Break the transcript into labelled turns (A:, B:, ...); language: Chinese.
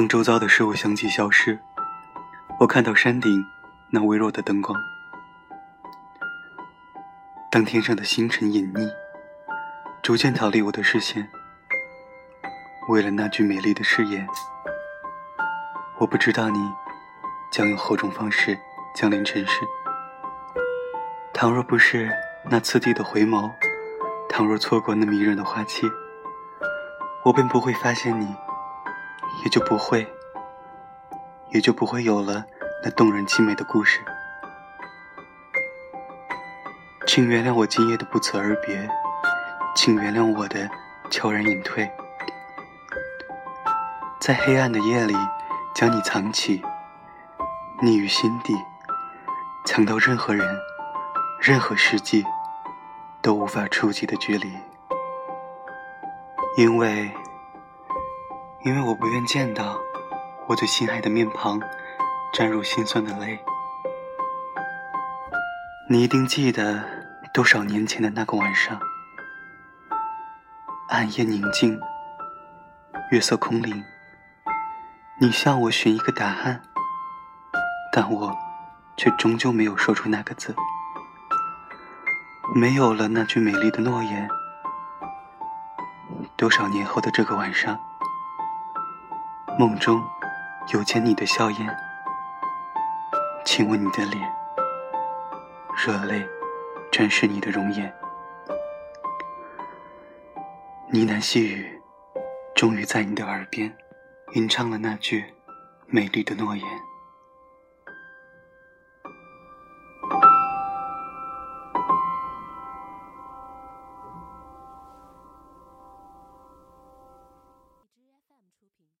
A: 当周遭的事物相继消失，我看到山顶那微弱的灯光；当天上的星辰隐匿，逐渐逃离我的视线。为了那句美丽的誓言，我不知道你将用何种方式降临尘世。倘若不是那次第的回眸，倘若错过那迷人的花期，我便不会发现你，也就不会，也就不会有了那动人凄美的故事。请原谅我今夜的不辞而别，请原谅我的悄然隐退。在黑暗的夜里，将你藏起，匿于心底，藏到任何人、任何世纪都无法触及的距离。因为，因为我不愿见到我最心爱的面庞沾入心酸的泪。你一定记得多少年前的那个晚上，暗夜宁静，月色空灵。你向我寻一个答案，但我却终究没有说出那个字。没有了那句美丽的诺言。多少年后的这个晚上，梦中有见你的笑颜，亲吻你的脸，热泪沾湿你的容颜，呢喃细语，终于在你的耳边。吟唱了那句美丽的诺言。